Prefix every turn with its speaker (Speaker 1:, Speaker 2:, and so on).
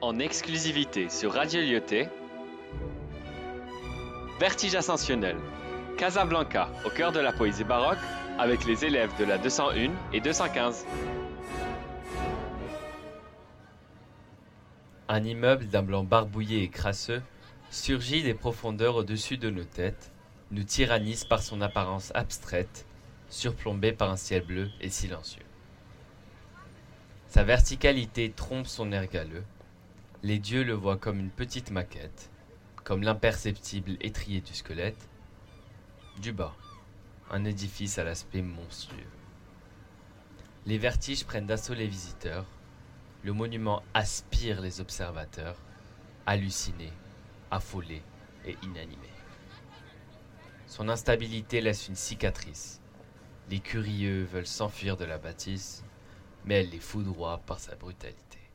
Speaker 1: en exclusivité sur Radio Lyoté. Vertige ascensionnel. Casablanca, au cœur de la poésie baroque, avec les élèves de la 201 et 215.
Speaker 2: Un immeuble d'un blanc barbouillé et crasseux surgit des profondeurs au-dessus de nos têtes, nous tyrannise par son apparence abstraite, surplombée par un ciel bleu et silencieux. Sa verticalité trompe son air galeux. Les dieux le voient comme une petite maquette, comme l'imperceptible étrier du squelette. Du bas, un édifice à l'aspect monstrueux. Les vertiges prennent d'assaut les visiteurs. Le monument aspire les observateurs, hallucinés, affolés et inanimés. Son instabilité laisse une cicatrice. Les curieux veulent s'enfuir de la bâtisse, mais elle les foudroie par sa brutalité.